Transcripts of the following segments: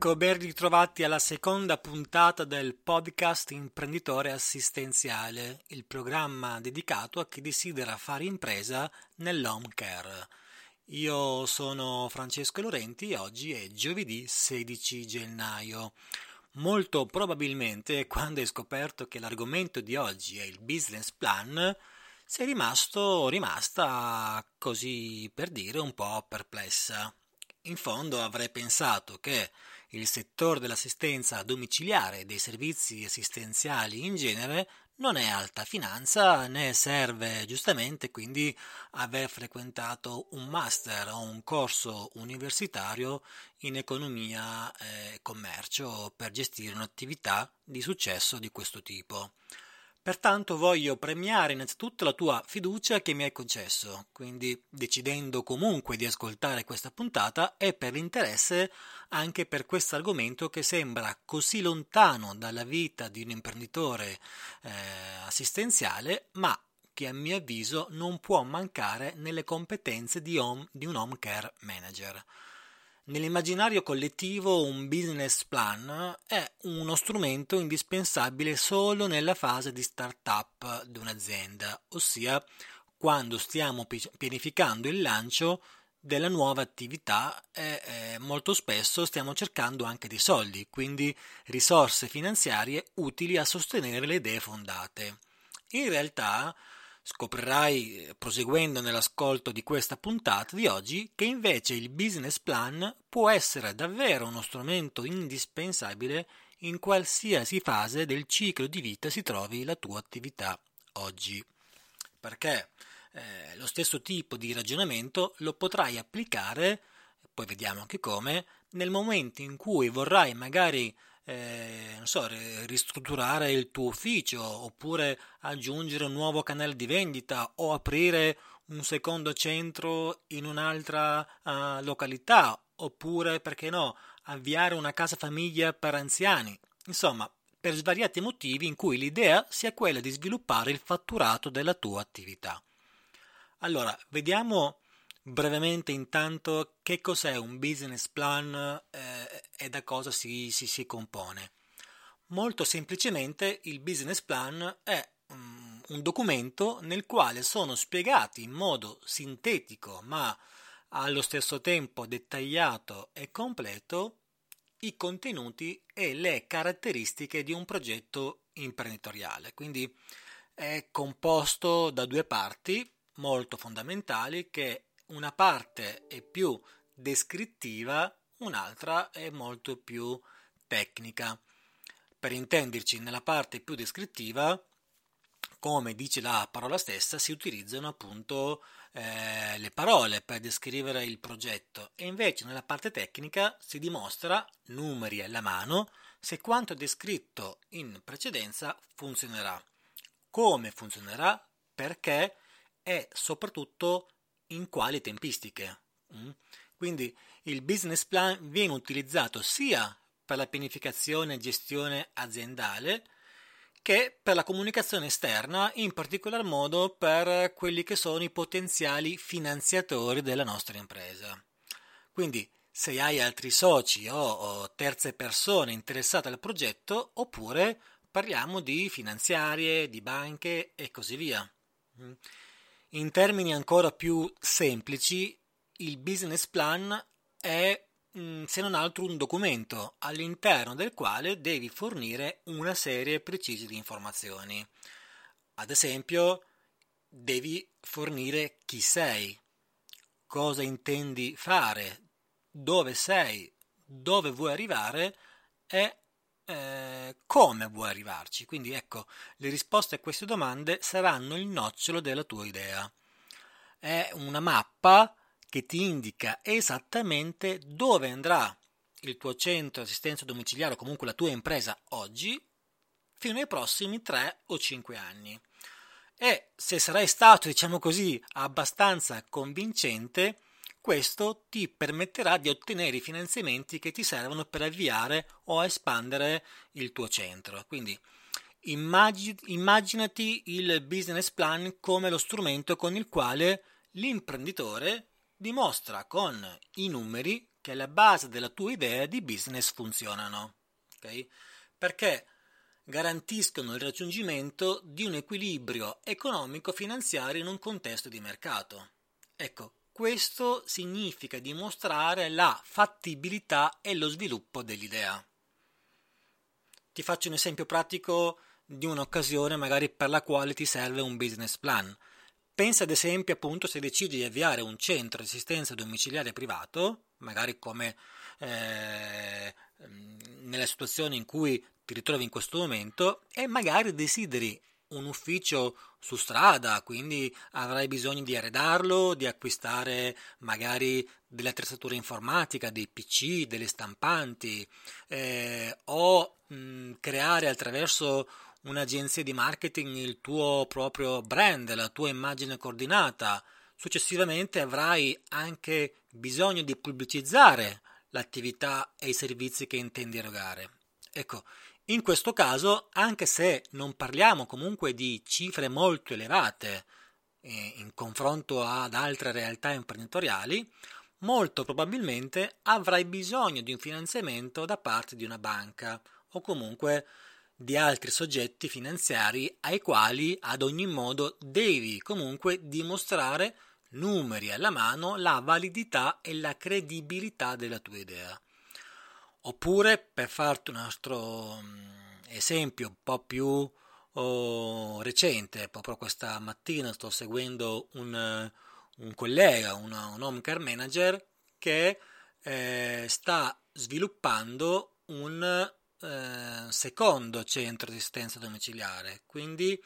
Ecco, ben ritrovati alla seconda puntata del podcast Imprenditore Assistenziale, il programma dedicato a chi desidera fare impresa nell'home care. Io sono Francesco Lorenti e oggi è giovedì 16 gennaio. Molto probabilmente quando hai scoperto che l'argomento di oggi è il business plan, sei rimasto rimasta così per dire un po' perplessa. In fondo avrei pensato che il settore dell'assistenza domiciliare e dei servizi assistenziali in genere non è alta finanza né serve giustamente quindi aver frequentato un master o un corso universitario in economia e commercio per gestire un'attività di successo di questo tipo. Pertanto voglio premiare innanzitutto la tua fiducia che mi hai concesso, quindi decidendo comunque di ascoltare questa puntata è per l'interesse anche per questo argomento che sembra così lontano dalla vita di un imprenditore eh, assistenziale, ma che a mio avviso non può mancare nelle competenze di, home, di un home care manager. Nell'immaginario collettivo un business plan è uno strumento indispensabile solo nella fase di start-up di un'azienda, ossia quando stiamo pianificando il lancio della nuova attività e molto spesso stiamo cercando anche dei soldi, quindi risorse finanziarie utili a sostenere le idee fondate. In realtà Scoprirai, eh, proseguendo nell'ascolto di questa puntata di oggi, che invece il business plan può essere davvero uno strumento indispensabile in qualsiasi fase del ciclo di vita si trovi la tua attività oggi. Perché eh, lo stesso tipo di ragionamento lo potrai applicare, poi vediamo anche come, nel momento in cui vorrai magari eh, non so, ristrutturare il tuo ufficio oppure aggiungere un nuovo canale di vendita o aprire un secondo centro in un'altra uh, località oppure, perché no, avviare una casa famiglia per anziani. Insomma, per svariati motivi in cui l'idea sia quella di sviluppare il fatturato della tua attività. Allora, vediamo brevemente intanto che cos'è un business plan eh, e da cosa si, si, si, compone. Molto semplicemente il business plan è um, un documento nel quale sono spiegati in modo sintetico ma allo stesso tempo dettagliato e completo i contenuti e le caratteristiche di un progetto imprenditoriale. Quindi è composto da due parti molto fondamentali che una parte è più descrittiva, un'altra è molto più tecnica. Per intenderci, nella parte più descrittiva, come dice la parola stessa, si utilizzano appunto eh, le parole per descrivere il progetto. E invece nella parte tecnica si dimostra, numeri alla mano, se quanto descritto in precedenza funzionerà, come funzionerà, perché? E soprattutto in quali tempistiche. Mm? Quindi il business plan viene utilizzato sia per la pianificazione e gestione aziendale che per la comunicazione esterna, in particolar modo per quelli che sono i potenziali finanziatori della nostra impresa. Quindi se hai altri soci o, o terze persone interessate al progetto, oppure parliamo di finanziarie, di banche e così via. In termini ancora più semplici, il business plan è mm, se non altro un documento all'interno del quale devi fornire una serie precisa di informazioni. Ad esempio, devi fornire chi sei, cosa intendi fare, dove sei, dove vuoi arrivare e eh, come vuoi arrivarci. Quindi ecco, le risposte a queste domande saranno il nocciolo della tua idea. È una mappa che ti indica esattamente dove andrà il tuo centro di assistenza domiciliare o comunque la tua impresa oggi fino ai prossimi 3 o 5 anni. E se sarai stato, diciamo così, abbastanza convincente, questo ti permetterà di ottenere i finanziamenti che ti servono per avviare o espandere il tuo centro. Quindi immaginati il business plan come lo strumento con il quale l'imprenditore dimostra con i numeri che alla base della tua idea di business funzionano. Okay? Perché garantiscono il raggiungimento di un equilibrio economico-finanziario in un contesto di mercato. Ecco, questo significa dimostrare la fattibilità e lo sviluppo dell'idea. Ti faccio un esempio pratico di un'occasione magari per la quale ti serve un business plan. Pensa ad esempio appunto se decidi di avviare un centro di assistenza domiciliare privato, magari come eh, nella situazione in cui ti ritrovi in questo momento e magari desideri un ufficio su strada, quindi avrai bisogno di arredarlo, di acquistare magari delle attrezzature informatica, dei PC, delle stampanti eh, o mh, creare attraverso un'agenzia di marketing il tuo proprio brand, la tua immagine coordinata. Successivamente avrai anche bisogno di pubblicizzare l'attività e i servizi che intendi erogare. Ecco, in questo caso, anche se non parliamo comunque di cifre molto elevate eh, in confronto ad altre realtà imprenditoriali, molto probabilmente avrai bisogno di un finanziamento da parte di una banca o comunque di altri soggetti finanziari ai quali ad ogni modo devi comunque dimostrare numeri alla mano la validità e la credibilità della tua idea. Oppure, per farti un altro mm, esempio un po' più oh, recente, proprio questa mattina sto seguendo un, un collega, una, un home care manager che eh, sta sviluppando un eh, secondo centro di assistenza domiciliare. Quindi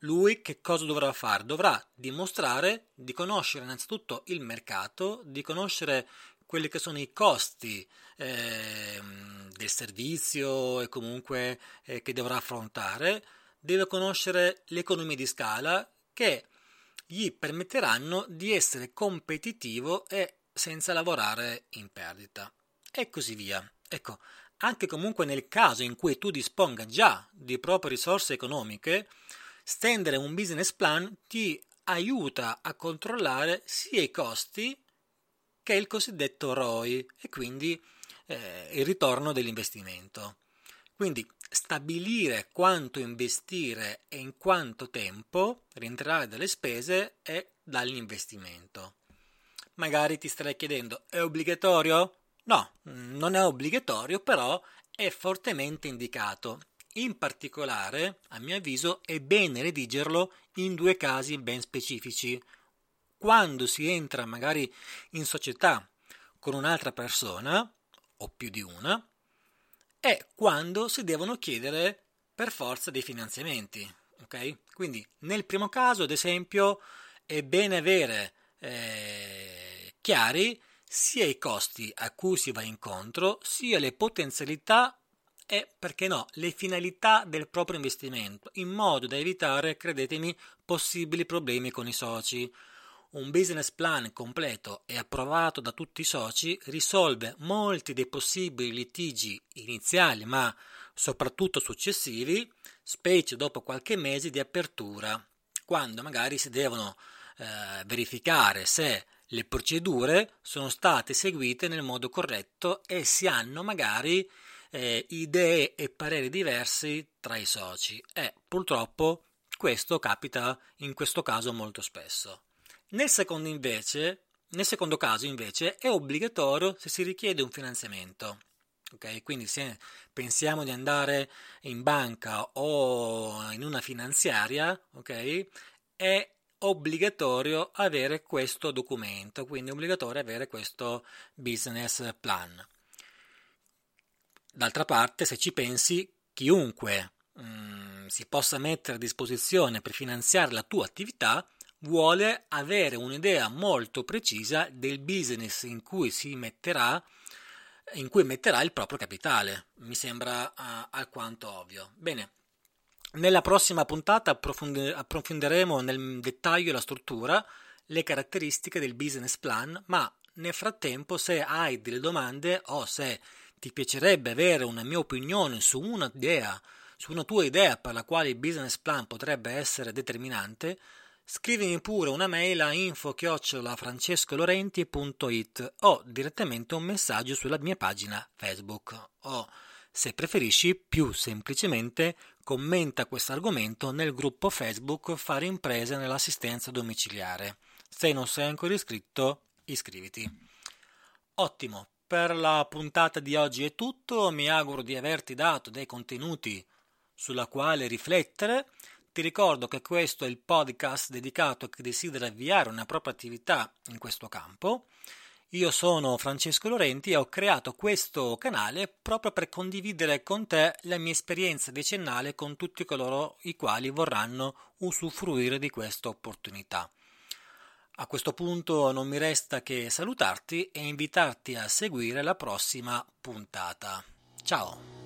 lui che cosa dovrà fare? Dovrà dimostrare di conoscere innanzitutto il mercato, di conoscere quelli che sono i costi eh, del servizio e comunque eh, che dovrà affrontare, deve conoscere le economie di scala che gli permetteranno di essere competitivo e senza lavorare in perdita e così via. Ecco, anche comunque nel caso in cui tu disponga già di proprie risorse economiche, stendere un business plan ti aiuta a controllare sia i costi che è il cosiddetto ROI e quindi eh, il ritorno dell'investimento. Quindi stabilire quanto investire e in quanto tempo rientrare dalle spese e dall'investimento. Magari ti starei chiedendo, è obbligatorio? No, non è obbligatorio, però è fortemente indicato. In particolare, a mio avviso, è bene redigerlo in due casi ben specifici quando si entra magari in società con un'altra persona, o più di una, è quando si devono chiedere per forza dei finanziamenti. Okay? Quindi nel primo caso, ad esempio, è bene avere eh, chiari sia i costi a cui si va incontro, sia le potenzialità e, perché no, le finalità del proprio investimento, in modo da evitare, credetemi, possibili problemi con i soci. Un business plan completo e approvato da tutti i soci risolve molti dei possibili litigi iniziali, ma soprattutto successivi, specie dopo qualche mese di apertura, quando magari si devono eh, verificare se le procedure sono state seguite nel modo corretto e si hanno magari eh, idee e pareri diversi tra i soci e purtroppo questo capita in questo caso molto spesso. Nel secondo, invece, nel secondo caso, invece, è obbligatorio se si richiede un finanziamento. Okay? Quindi se pensiamo di andare in banca o in una finanziaria, okay, è obbligatorio avere questo documento, quindi è obbligatorio avere questo business plan. D'altra parte, se ci pensi, chiunque mh, mm, si possa mettere a disposizione per finanziare la tua attività vuole avere un'idea molto precisa del business in cui si metterà in cui metterà il proprio capitale. Mi sembra uh, alquanto ovvio. Bene, nella prossima puntata approfondi- approfondiremo nel dettaglio la struttura, le caratteristiche del business plan, ma nel frattempo se hai delle domande o se ti piacerebbe avere una mia opinione su un'idea, su una tua idea per la quale il business plan potrebbe essere determinante, scrivimi pure una mail a info-francescolorenti.it o direttamente un messaggio sulla mia pagina Facebook o, se preferisci, più semplicemente commenta questo argomento nel gruppo Facebook Fare imprese nell'assistenza domiciliare. Se non sei ancora iscritto, iscriviti. Ottimo, per la puntata di oggi è tutto, mi auguro di averti dato dei contenuti sulla quale riflettere. Ti ricordo che questo è il podcast dedicato a chi desidera avviare una propria attività in questo campo. Io sono Francesco Lorenti e ho creato questo canale proprio per condividere con te la mia esperienza decennale con tutti coloro i quali vorranno usufruire di questa opportunità. A questo punto non mi resta che salutarti e invitarti a seguire la prossima puntata. Ciao!